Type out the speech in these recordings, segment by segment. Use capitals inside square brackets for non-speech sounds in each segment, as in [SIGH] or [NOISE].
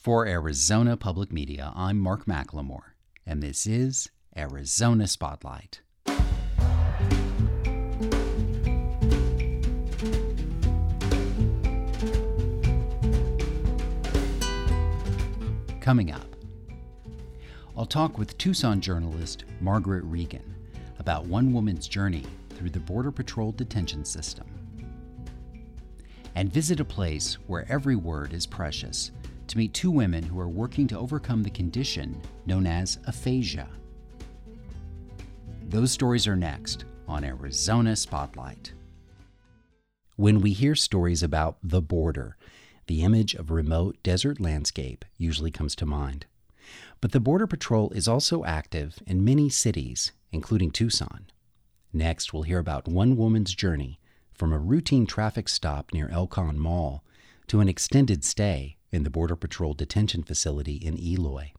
For Arizona Public Media, I'm Mark McLemore, and this is Arizona Spotlight. Coming up, I'll talk with Tucson journalist Margaret Regan about one woman's journey through the Border Patrol detention system. And visit a place where every word is precious to meet two women who are working to overcome the condition known as aphasia. Those stories are next on Arizona Spotlight. When we hear stories about the border, the image of remote desert landscape usually comes to mind. But the Border Patrol is also active in many cities, including Tucson. Next, we'll hear about one woman's journey from a routine traffic stop near El Con Mall to an extended stay in the Border Patrol detention facility in Eloy.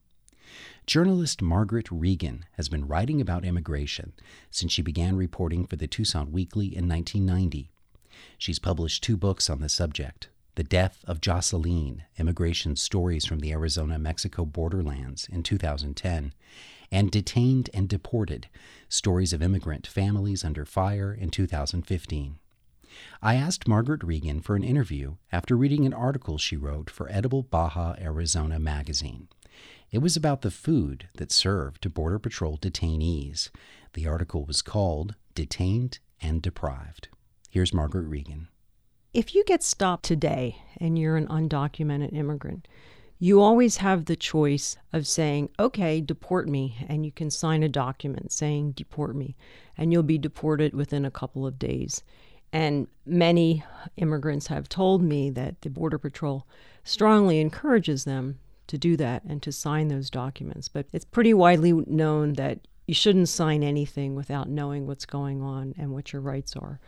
Journalist Margaret Regan has been writing about immigration since she began reporting for the Tucson Weekly in 1990. She's published two books on the subject The Death of Josseline Immigration Stories from the Arizona Mexico Borderlands in 2010, and Detained and Deported Stories of Immigrant Families Under Fire in 2015. I asked Margaret Regan for an interview after reading an article she wrote for Edible Baja Arizona magazine. It was about the food that's served to Border Patrol detainees. The article was called Detained and Deprived. Here's Margaret Regan. If you get stopped today and you're an undocumented immigrant, you always have the choice of saying, okay, deport me, and you can sign a document saying, deport me, and you'll be deported within a couple of days. And many immigrants have told me that the Border Patrol strongly encourages them to do that and to sign those documents. But it's pretty widely known that you shouldn't sign anything without knowing what's going on and what your rights are.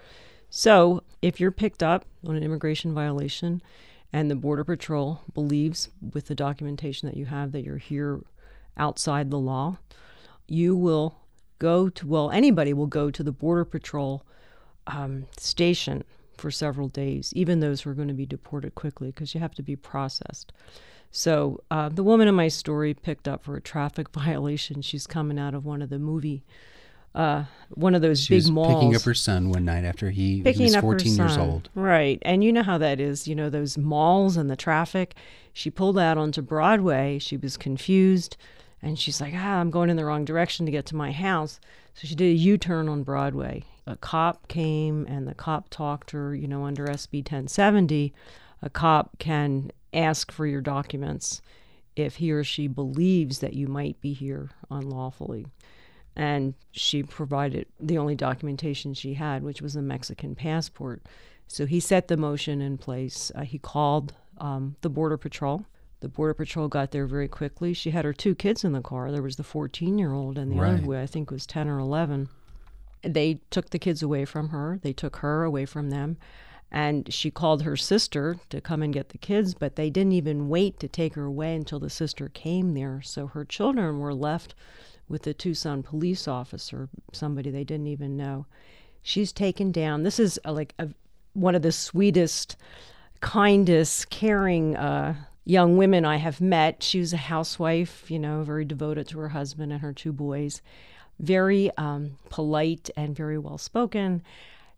So if you're picked up on an immigration violation and the Border Patrol believes with the documentation that you have that you're here outside the law, you will go to, well, anybody will go to the Border Patrol um, station for several days, even those who are going to be deported quickly, because you have to be processed. So uh, the woman in my story picked up for a traffic [LAUGHS] violation. She's coming out of one of the movie, uh, one of those she big was malls. Picking up her son one night after he, he was up 14 her years old. Right. And you know how that is, you know, those malls and the traffic. She pulled out onto Broadway. She was confused and she's like, ah, I'm going in the wrong direction to get to my house. So she did a U turn on Broadway. A cop came and the cop talked her, you know, under SB 1070. A cop can ask for your documents if he or she believes that you might be here unlawfully. And she provided the only documentation she had, which was a Mexican passport. So he set the motion in place. Uh, he called um, the Border Patrol. The Border Patrol got there very quickly. She had her two kids in the car. There was the 14 year old, and the Right. other boy, I think, was 10 or 11. They took the kids away from her, they took her away from them. And she called her sister to come and get the kids, but they didn't even wait to take her away until the sister came there. So her children were left with the Tucson police officer, somebody they didn't even know. She's taken down. This is uh like a, one of the sweetest, kindest, caring uh, young women I have met. She was a housewife, you know, very devoted to her husband and her two boys, very um, polite and very well spoken.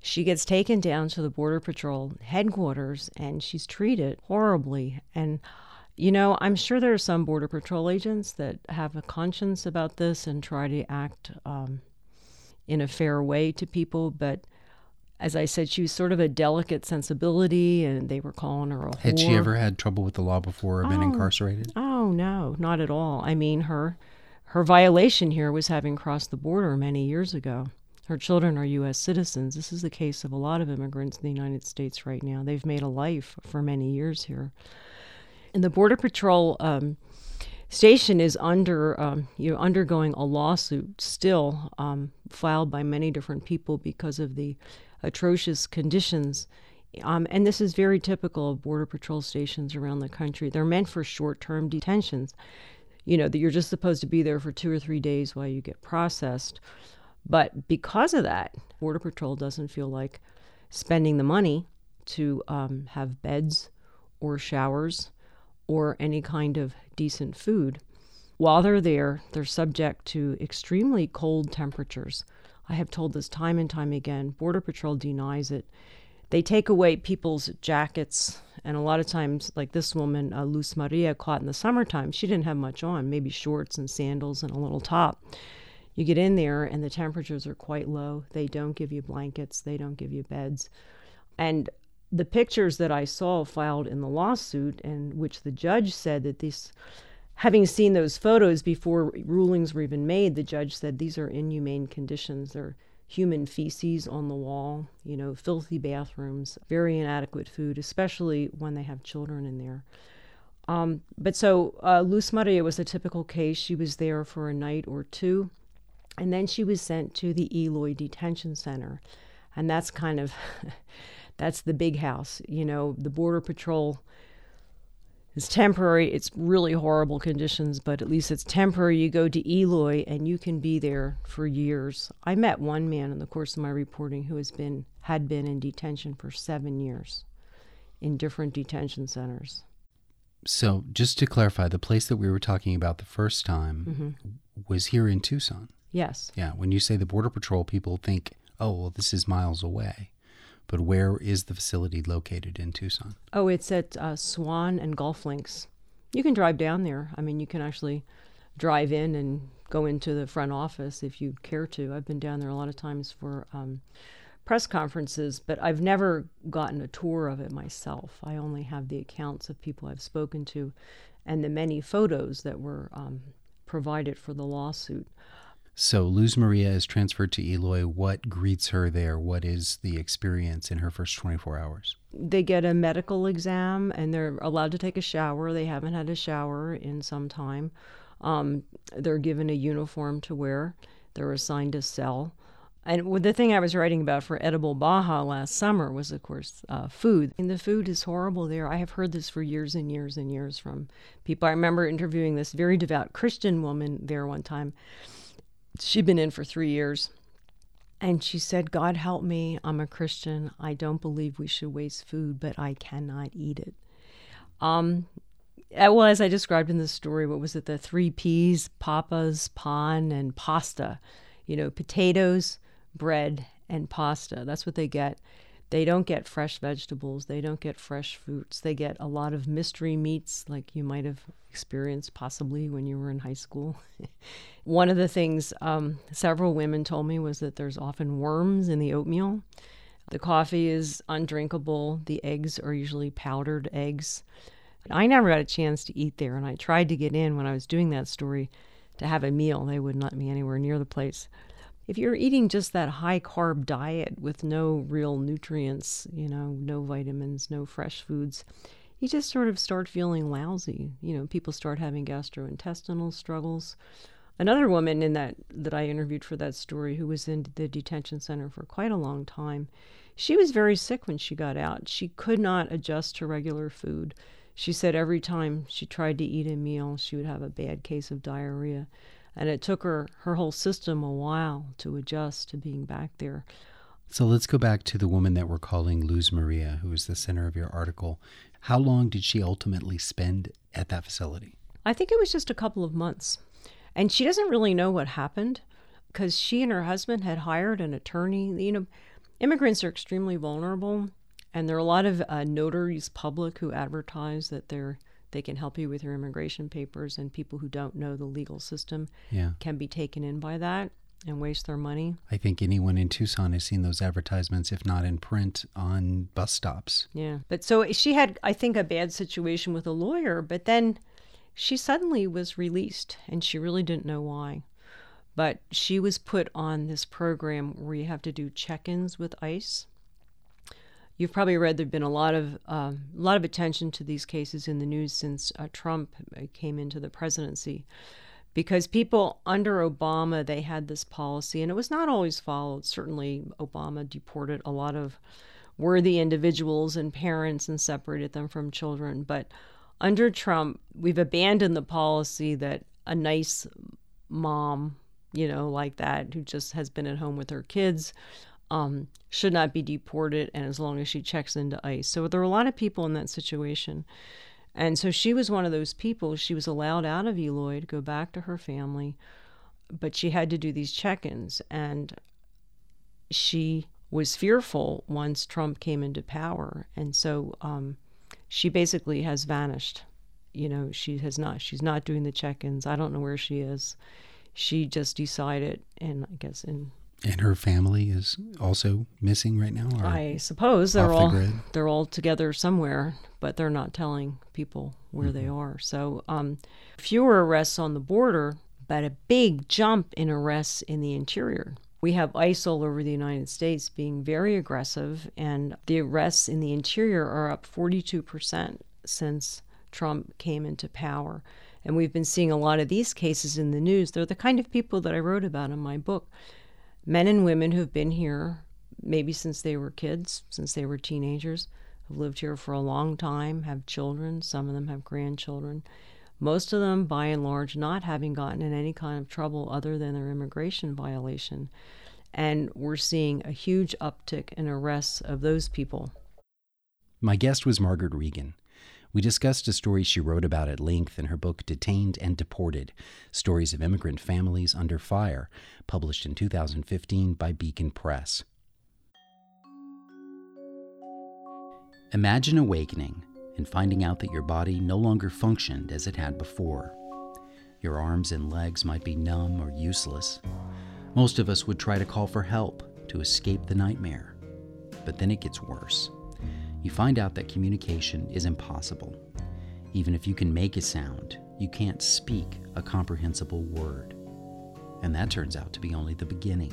She gets taken down to the Border Patrol headquarters and she's treated horribly. And, you know, I'm sure there are some Border Patrol agents that have a conscience about this and try to act um, in a fair way to people. But as I said, she was sort of a delicate sensibility and they were calling her a Had she ever had trouble with the law before or been Oh. incarcerated? Oh no, not at all. I mean, her her violation here was having crossed the border many years ago. Her children are U.S. citizens. This is the case of a lot of immigrants in the United States right now. They've made a life for many years here. And the Border Patrol um, station is under, um, you know, undergoing a lawsuit still um, filed by many different people because of the atrocious conditions um, and this is very typical of Border Patrol stations around the country. They're meant for short term detentions. You know, that you're just supposed to be there for two or three days while you get processed. But because of that, Border Patrol doesn't feel like spending the money to um, have beds or showers or any kind of decent food. While they're there, they're subject to extremely cold temperatures. I have told this time and time again. Border Patrol denies it. They take away people's jackets, and a lot of times, like this woman, uh, Luz Maria, caught in the summertime, she didn't have much on, maybe shorts and sandals and a little top. You get in there, and the temperatures are quite low. They don't give you blankets, they don't give you beds. And the pictures that I saw filed in the lawsuit, and which the judge said that this having seen those photos before rulings were even made, the judge said these are inhumane conditions. They're human feces on the wall, you know, filthy bathrooms, very inadequate food, especially when they have children in there. Um, but so uh, Luz Maria was a typical case. She was there for a night or two, and then she was sent to the Eloy Detention Center, and that's kind of [LAUGHS] that's the big house. You know, the Border Patrol it's temporary. It's really horrible conditions, but at least it's temporary. You go to Eloy and you can be there for years. I met one man in the course of my reporting who has been had been in detention for 7 years in different detention centers. So, just to clarify, the place that we were talking about the first time mm-hmm. was here in Tucson. Yes. Yeah, when you say the border patrol people think, "Oh, well this is miles away." But where is the facility located in Tucson? Oh, it's at uh, Swan and Golf Links. You can drive down there. I mean, you can actually drive in and go into the front office if you care to. I've been down there a lot of times for um, press conferences, but I've never gotten a tour of it myself. I only have the accounts of people I've spoken to and the many photos that were um, provided for the lawsuit. So Luz Maria is transferred to Eloy. What greets her there? What is the experience in her first 24 hours? They get a medical exam and they're allowed to take a shower. They haven't had a shower in some time. Um, they're given a uniform to wear. They're assigned a cell. And the thing I was writing about for Edible Baja last summer was, of course, uh, food. And the food is horrible there. I have heard this for years and years and years from people. I remember interviewing this very devout Christian woman there one time she'd been in for three years. And she said, God help me. I'm a Christian. I don't believe we should waste food, but I cannot eat it. Um, well, as I described in the story, what was it? The three P's papas, pan, and pasta. You know, potatoes, bread, and pasta. That's what they get. They don't get fresh vegetables. They don't get fresh fruits. They get a lot of mystery meats, like you might have experienced possibly when you were in high school. [LAUGHS] One of the things um, several women told me was that there's often worms in the oatmeal. The coffee is undrinkable. The eggs are usually powdered eggs. I never got a chance to eat there, and I tried to get in when I was doing that story to have a meal. They wouldn't let me anywhere near the place if you're eating just that high carb diet with no real nutrients, you know, no vitamins, no fresh foods, you just sort of start feeling lousy. You know, people start having gastrointestinal struggles. Another woman in that that I interviewed for that story who was in the detention center for quite a long time, she was very sick when she got out. She could not adjust to regular food. She said every time she tried to eat a meal, she would have a bad case of diarrhea and it took her her whole system a while to adjust to being back there. So let's go back to the woman that we're calling Luz Maria, who is the center of your article. How long did she ultimately spend at that facility? I think it was just a couple of months. And she doesn't really know what happened because she and her husband had hired an attorney. You know, immigrants are extremely vulnerable, and there are a lot of uh, notaries public who advertise that they're they can help you with your immigration papers, and people who don't know the legal system yeah. can be taken in by that and waste their money. I think anyone in Tucson has seen those advertisements, if not in print, on bus stops. Yeah. But so she had, I think, a bad situation with a lawyer, but then she suddenly was released and she really didn't know why. But she was put on this program where you have to do check ins with ICE. You've probably read there've been a lot of uh, a lot of attention to these cases in the news since uh, Trump came into the presidency, because people under Obama they had this policy and it was not always followed. Certainly, Obama deported a lot of worthy individuals and parents and separated them from children, but under Trump, we've abandoned the policy that a nice mom, you know, like that, who just has been at home with her kids, um, should not be deported, and as long as she checks into ICE. So there are a lot of people in that situation. And so she was one of those people. She was allowed out of Eloy to go back to her family, but she had to do these check ins. And she was fearful once Trump came into power. And so um, she basically has vanished. You know, she has not, she's not doing the check ins. I don't know where she is. She just decided, and I guess in and her family is also missing right now. I suppose they're all the they're all together somewhere, but they're not telling people where mm-hmm. they are. So um, fewer arrests on the border, but a big jump in arrests in the interior. We have ICE all over the United States being very aggressive, and the arrests in the interior are up 42% since Trump came into power. And we've been seeing a lot of these cases in the news. They're the kind of people that I wrote about in my book men and women who've been here maybe since they were kids, since they were teenagers, have lived here for a long time, have children, some of them have grandchildren. Most of them, by and large, not having gotten in any kind of trouble other than their immigration violation. And we're seeing a huge uptick in arrests of those people. My guest was Margaret Regan. We discussed a story she wrote about at length in her book Detained and Deported Stories of Immigrant Families Under Fire, published in 2015 by Beacon Press. Imagine awakening and finding out that your body no longer functioned as it had before. Your arms and legs might be numb or useless. Most of us would try to call for help to escape the nightmare. But then it gets worse you find out that communication is impossible. Even if you can make a sound, you can't speak a comprehensible word. And that turns out to be only the beginning.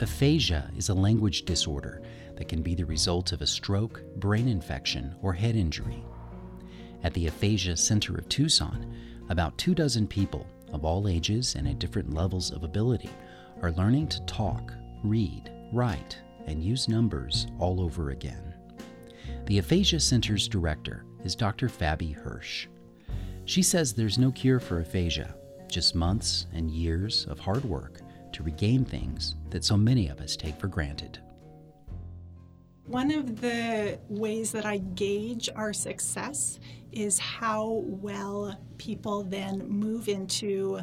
Aphasia is a language disorder that can be the result of a stroke, brain infection, or head injury. At the Aphasia Center of Tucson, about two dozen people of all ages and at different levels of ability are learning to talk, read, write, and use numbers all over again. The Aphasia Center's director is Dr. Fabi Hirsch. She says there's no cure for aphasia, just months and years of hard work to regain things that so many of us take for granted. One of the ways that I gauge our success is how well people then move into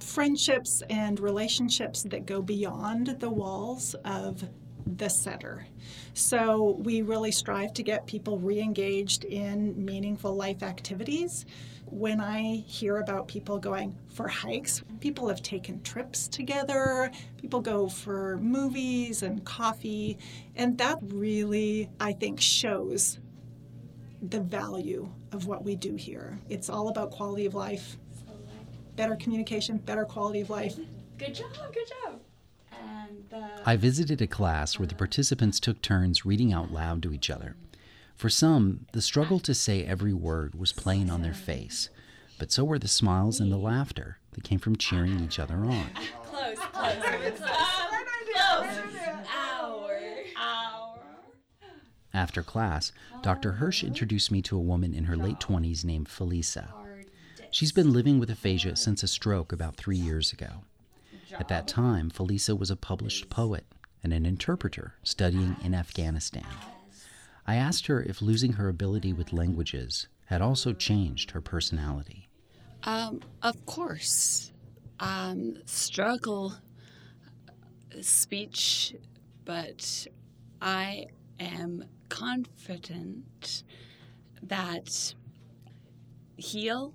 friendships and relationships that go beyond the walls of the center. So we really strive to get people re engaged in meaningful life activities. When I hear about people going for hikes, people have taken trips together, people go for movies and coffee, and that really, I think, shows the value of what we do here. It's all about quality of life, better communication, better quality of life. Good job, good job. I visited a class where the uh, participants took turns reading out loud to each other. For some, the struggle to say every word was plain on their face, but so were the smiles and the laughter that came from cheering each other on. [LAUGHS] Close, close, close. [LAUGHS] After class, Dr. Hirsch introduced me to a woman in her late 20s named Felisa. She's been living with aphasia since a stroke about three years ago. At that time, Felisa was a published poet and an interpreter studying in Afghanistan. I asked her if losing her ability with languages had also changed her personality. Um, of course. Um, struggle speech, but I am confident that heal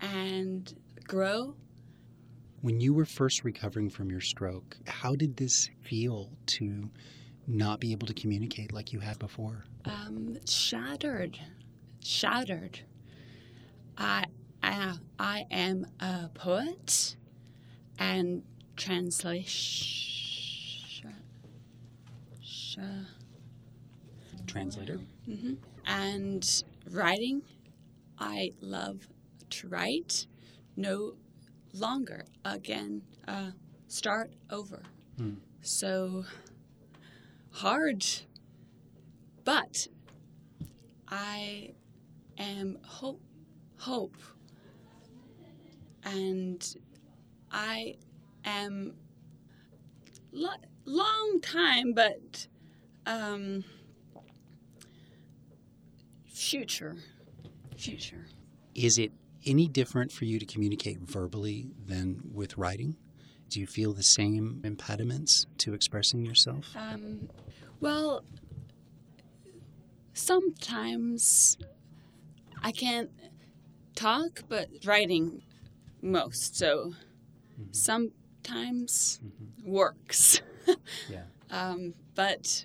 and grow when you were first recovering from your stroke, how did this feel to not be able to communicate like you had before? Um, shattered, shattered. I, I, I am a poet and translation. Translator. Mm-hmm. And writing. I love to write. No longer again, uh, start over. Hmm. So hard, but I am hope, hope, and I am lo- long time, but um, future, future. Is it any different for you to communicate verbally than with writing? Do you feel the same impediments to expressing yourself? Um, well, sometimes I can't talk, but writing most. So sometimes works. [LAUGHS] Yeah. Um, but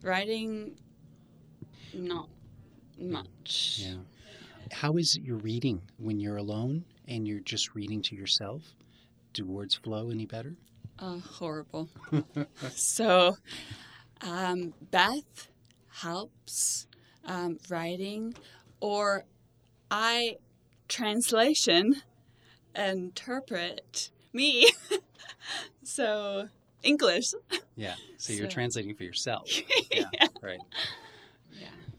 writing, not much. Yeah. How is your reading when you're alone and you're just reading to yourself? Do words flow any better? Uh, horrible. [LAUGHS] so, um, Beth helps um, writing, or I translation interpret me. [LAUGHS] so English. Yeah. So you're translating for yourself. [LAUGHS] Yeah. Right.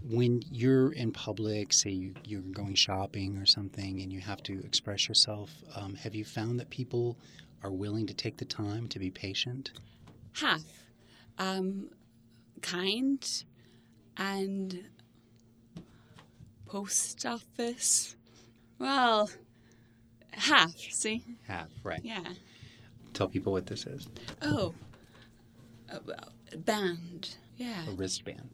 When you're in public, say you, you're going shopping or something, and you have to express yourself, um, have you found that people are willing to take the time to be patient? Half. Um, kind and post office. Well, half. See? Half, right. Yeah. Tell people what this is Oh, a, a band. Yeah. a wristband.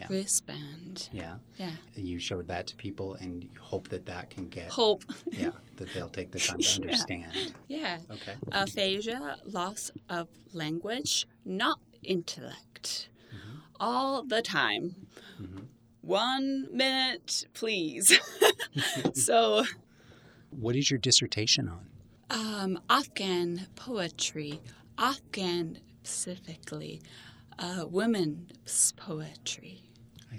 Yeah. Wristband. Yeah. Yeah. You showed that to people, and you hope that that can get, Hope. yeah, that they'll take the [LAUGHS] time to Yeah. understand. Yeah. Okay. Aphasia, loss of language, not intellect. All the time. One minute, please. [LAUGHS] [LAUGHS] so, What is your dissertation on? um, Afghan poetry, Afghan specifically, uh, women's poetry.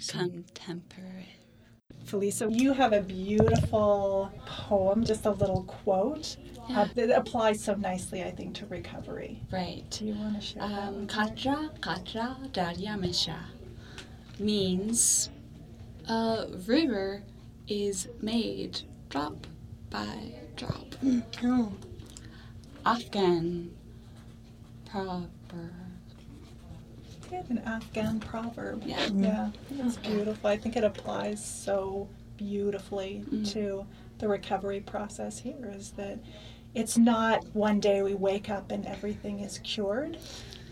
Contemporary. Felisa, you have a beautiful poem, just a little quote uh, that applies so nicely, I think, to recovery. Right. Do you want to share that? Um, with me? Katra Katra Daryamesha means a river is made drop by drop. Oh, Afghan proverb. Good, an Afghan proverb. Yeah. Yeah, it's beautiful. I think it applies so beautifully mm. to the recovery process here is that it's not one day we wake up and everything is cured,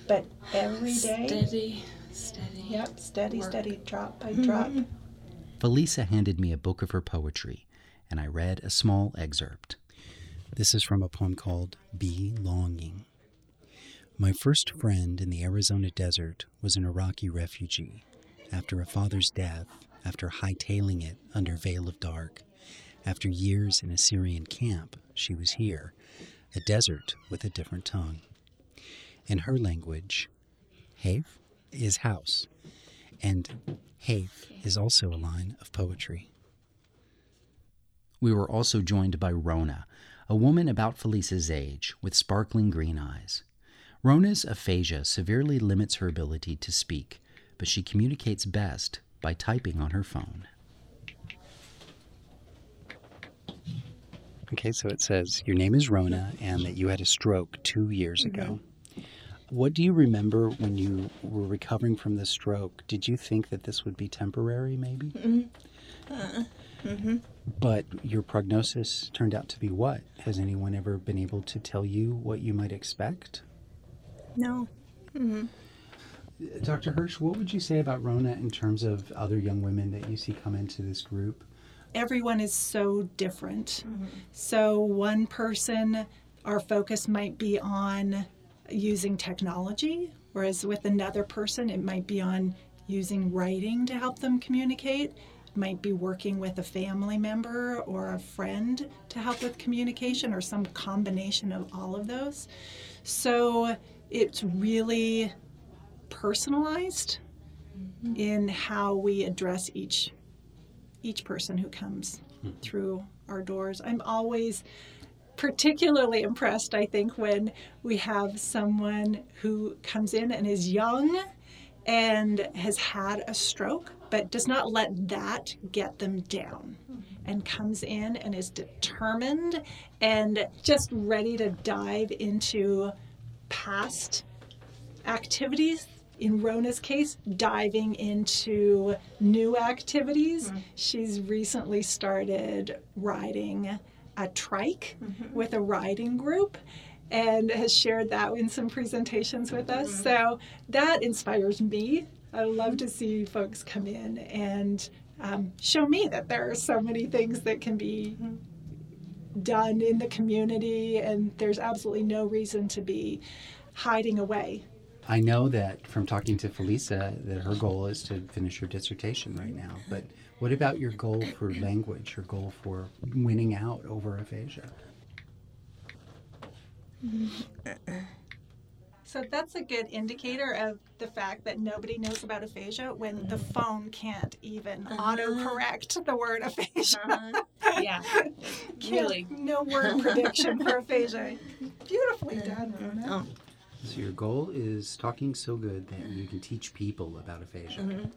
but every day, Steady, steady. yep, steady, work. steady, drop by mm-hmm. drop. Felisa handed me a book of her poetry, and I read a small excerpt. This is from a poem called Belonging. My first friend in the Arizona desert was an Iraqi refugee. After a father's death, after hightailing it under veil of dark, after years in a Syrian camp, she was here, a desert with a different tongue. In her language, Hef is house, and Hef is also a line of poetry. We were also joined by Rona, a woman about Felisa's age with sparkling green eyes. Rona's aphasia severely limits her ability to speak, but she communicates best by typing on her phone. Okay, so it says your name is Rona and that you had a stroke two years ago. Mm-hmm. What do you remember when you were recovering from the stroke? Did you think that this would be temporary, maybe? Mm-hmm. Uh-uh. Mm-hmm. But your prognosis turned out to be what? Has anyone ever been able to tell you what you might expect? No. Mm-hmm. Dr. Hirsch, what would you say about Rona in terms of other young women that you see come into this group? everyone is so different. Mm-hmm. So, one person, our focus might be on using technology, whereas with another person, it might be on using writing to help them communicate. It might be working with a family member or a friend to help with communication, or some combination of all of those. So, it's really personalized mm-hmm. in how we address each each person who comes hmm. through our doors. I'm always particularly impressed, I think, when we have someone who comes in and is young and has had a stroke, but does not let that get them down mm-hmm. and comes in and is determined and just ready to dive into past activities in Rona's case, diving into new activities. Mm-hmm. She's recently started riding a trike mm-hmm. with a riding group and has shared that in some presentations with us. Mm-hmm. So that inspires me. I love to see folks come in and um, show me that there are so many things that can be done in the community, and there's absolutely no reason to be hiding away. I know that from talking to Felisa that her goal is to finish her dissertation right now. But what about your goal for language, your goal for winning out over aphasia? So that's a good indicator of the fact that nobody knows about aphasia when the mm-hmm. phone can't even mm-hmm. autocorrect the word aphasia. Uh-huh. Yeah. [LAUGHS] Can't- Really. No word prediction for aphasia. Beautifully done, Rona. So your goal is talking so good that you can teach people about aphasia.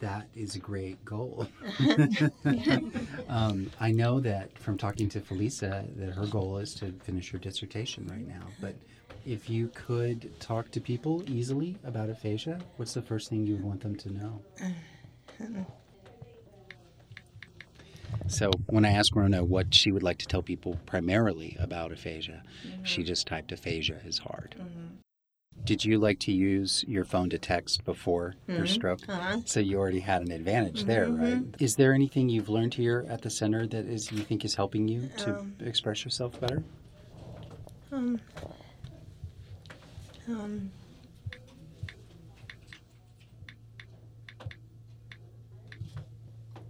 That is a great goal. [LAUGHS] [LAUGHS] um, I know that from talking to Felisa that her goal is to finish her dissertation right now. But if you could talk to people easily about aphasia, what's the first thing you would want them to know? [SIGHS] So when I asked Rona what she would like to tell people primarily about aphasia, she just typed aphasia is hard. Did you like to use your phone to text before your stroke? So you already had an advantage there, right? Is there anything you've learned here at the center that is you think is helping you to express yourself better? Um, um,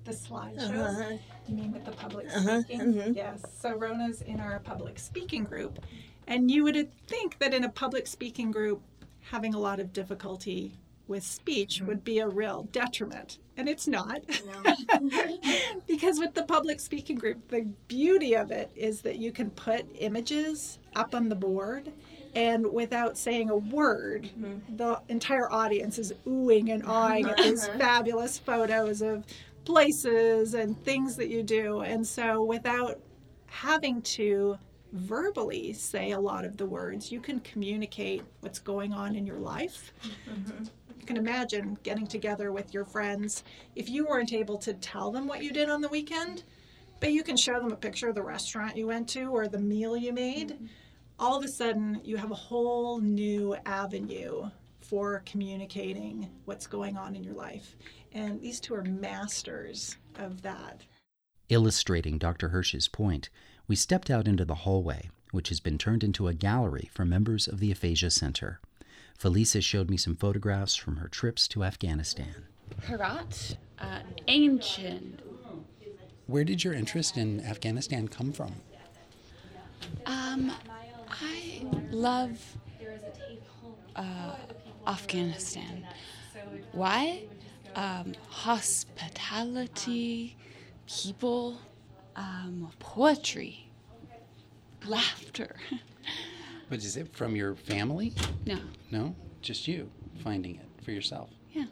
The slideshows. uh-huh. You mean with the public Uh-huh, speaking? mhm. Yes. So Rona's in our public speaking group. And you would think that in a public speaking group, having a lot of difficulty with speech Mm-hmm. would be a real detriment. And it's not. [LAUGHS] because with the public speaking group, the beauty of it is that you can put images up on the board. And without saying a word, Mm-hmm. the entire audience is oohing and awing at these [LAUGHS] fabulous photos of places and things that you do. And so, without having to verbally say a lot of the words, you can communicate what's going on in your life. Mm-hmm. You can imagine getting together with your friends. If you weren't able to tell them what you did on the weekend, but you can show them a picture of the restaurant you went to or the meal you made, mm-hmm. all of a sudden you have a whole new avenue for communicating what's going on in your life. And these two are masters of that. Illustrating Dr. Hirsch's point, we stepped out into the hallway, which has been turned into a gallery for members of the Aphasia Center. Felisa showed me some photographs from her trips to Afghanistan. Herat, uh, ancient. Where did your interest in Afghanistan come from? Um, I love uh, Afghanistan. Why? Um, hospitality, people, um, poetry, laughter. [LAUGHS] But is it from your family? no, No, just you finding it for yourself. yeah.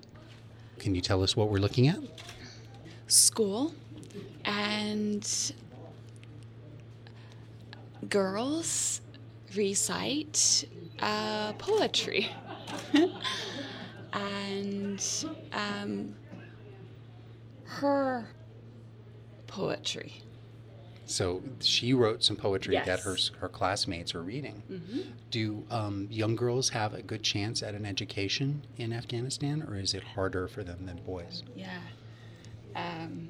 Can you tell us what we're looking at? School and girls recite uh, poetry. [LAUGHS] and um, her poetry. So she wrote some poetry that her her classmates are reading. Mm-hmm. Do um, young girls have a good chance at an education in Afghanistan, or is it harder for them than boys? Yeah. Um,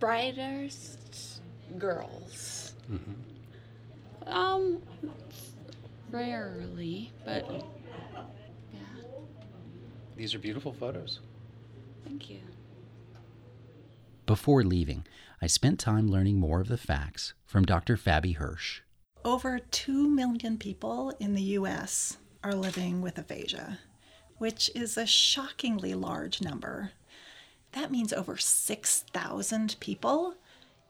brightest girls. Mm-hmm. Um, rarely, but yeah. These are beautiful photos. Thank you. Before leaving, I spent time learning more of the facts from Dr. Fabi Hirsch. Over 2 million people in the US are living with aphasia, which is a shockingly large number. That means over 6,000 people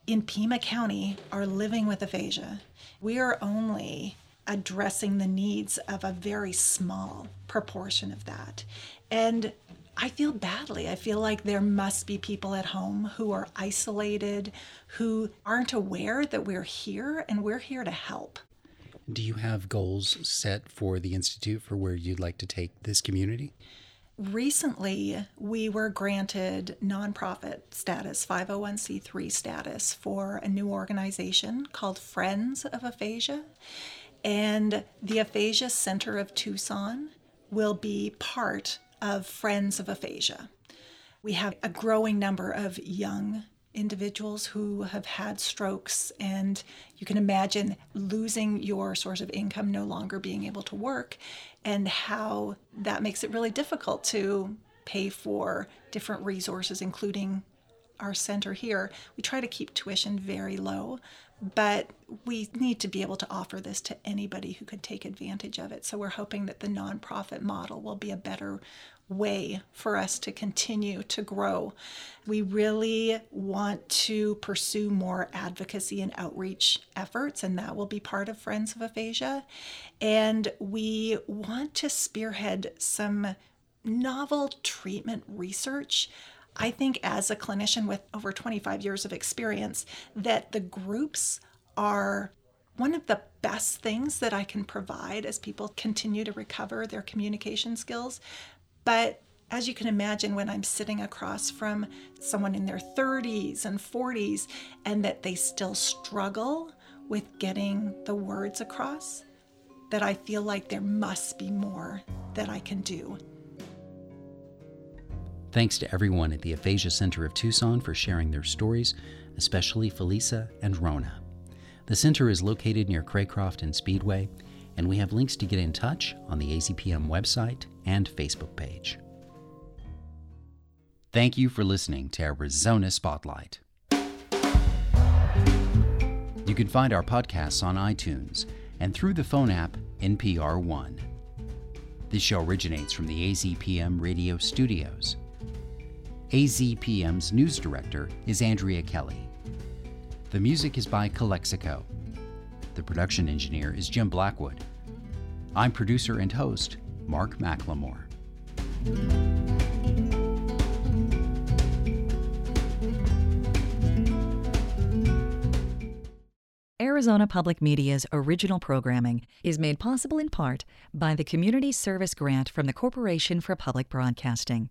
in Pima County are living with aphasia. We are only addressing the needs of a very small proportion of that. And I feel badly. I feel like there must be people at home who are isolated, who aren't aware that we're here and we're here to help. Do you have goals set for the Institute for where you'd like to take this community? Recently, we were granted nonprofit status, 501c3 status, for a new organization called Friends of Aphasia. And the Aphasia Center of Tucson will be part of Friends of Aphasia. We have a growing number of young individuals who have had strokes, and you can imagine losing your source of income, no longer being able to work, and how that makes it really difficult to pay for different resources, including our center here. We try to keep tuition very low, but we need to be able to offer this to anybody who could take advantage of it. So we're hoping that the nonprofit model will be a better way for us to continue to grow. We really want to pursue more advocacy and outreach efforts, and that will be part of Friends of Aphasia. And we want to spearhead some novel treatment research. I think, as a clinician with over 25 years of experience, that the groups are one of the best things that I can provide as people continue to recover their communication skills but as you can imagine, when I'm sitting across from someone in their 30s and 40s and that they still struggle with getting the words across, that I feel like there must be more that I can do. Thanks to everyone at the Aphasia Center of Tucson for sharing their stories, especially Felisa and Rona. The center is located near Craycroft and Speedway and we have links to get in touch on the AZPM website and Facebook page. Thank you for listening to Arizona Spotlight. You can find our podcasts on iTunes and through the phone app NPR One. This show originates from the AZPM radio studios. AZPM's news director is Andrea Kelly. The music is by Calexico. The production engineer is Jim Blackwood. I'm producer and host Mark McLemore. Arizona Public Media's original programming is made possible in part by the Community Service Grant from the Corporation for Public Broadcasting.